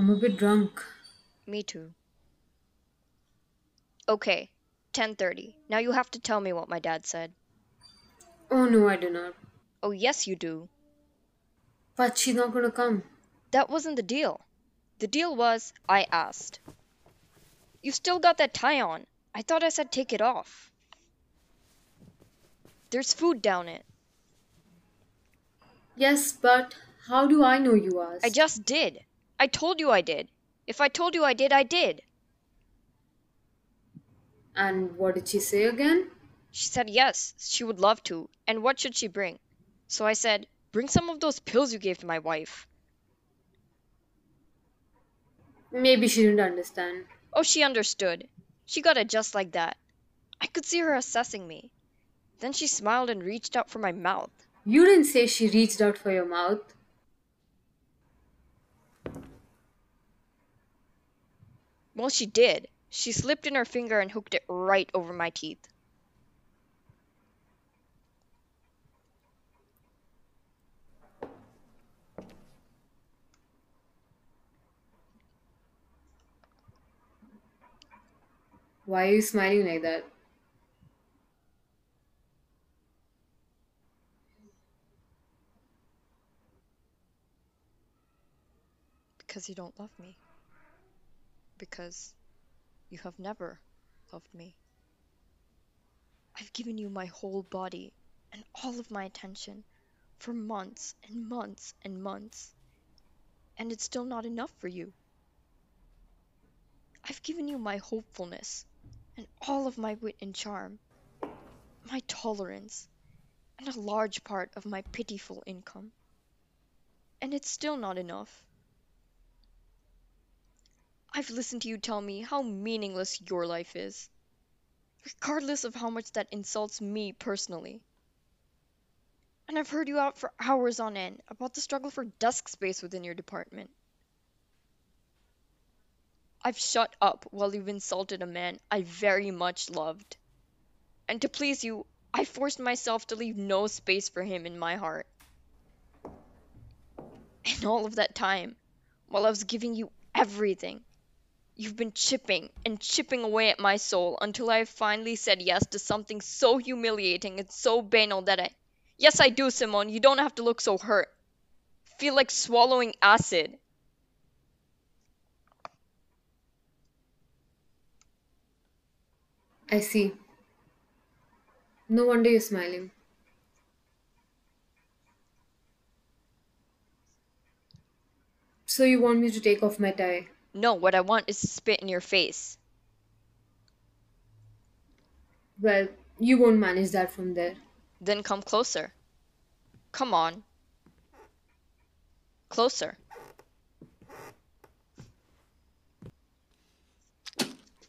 I'm a bit drunk. Me too. Okay, 10:30. Now you have to tell me what my dad said. Oh no, I do not. Oh, yes, you do. But she's not gonna come. That wasn't the deal. The deal was I asked. You still got that tie on. I thought I said take it off. There's food down it. Yes, but how do I know you asked? I just did. I told you I did. If I told you I did, I did. And what did she say again? She said yes, she would love to. And what should she bring? So I said, bring some of those pills you gave to my wife. Maybe she didn't understand. Oh, she understood. She got it just like that. I could see her assessing me. Then she smiled and reached out for my mouth. You didn't say she reached out for your mouth. Well, she did. She slipped in her finger and hooked it right over my teeth. Why are you smiling like that? Because you don't love me. Because you have never loved me. I've given you my whole body and all of my attention for months and months and months. And it's still not enough for you. I've given you my hopefulness and all of my wit and charm, my tolerance, and a large part of my pitiful income. And it's still not enough. I've listened to you tell me how meaningless your life is, regardless of how much that insults me personally. And I've heard you out for hours on end about the struggle for desk space within your department. I've shut up while you've insulted a man I very much loved. And to please you, I forced myself to leave no space for him in my heart. And all of that time, while I was giving you everything, you've been chipping and chipping away at my soul until I finally said yes to something so humiliating and so banal that I. Yes, I do, Simone. You don't have to look so hurt. Feel like swallowing acid. I see. No wonder you're smiling. So you want me to take off my tie? No, what I want is to spit in your face. Well, you won't manage that from there. Then come closer. Come on. Closer.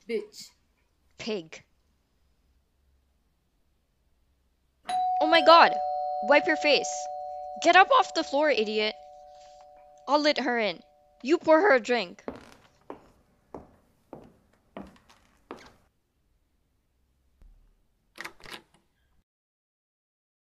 Bitch. Pig. Oh my god! Wipe your face. Get up off the floor, idiot. I'll let her in. You pour her a drink.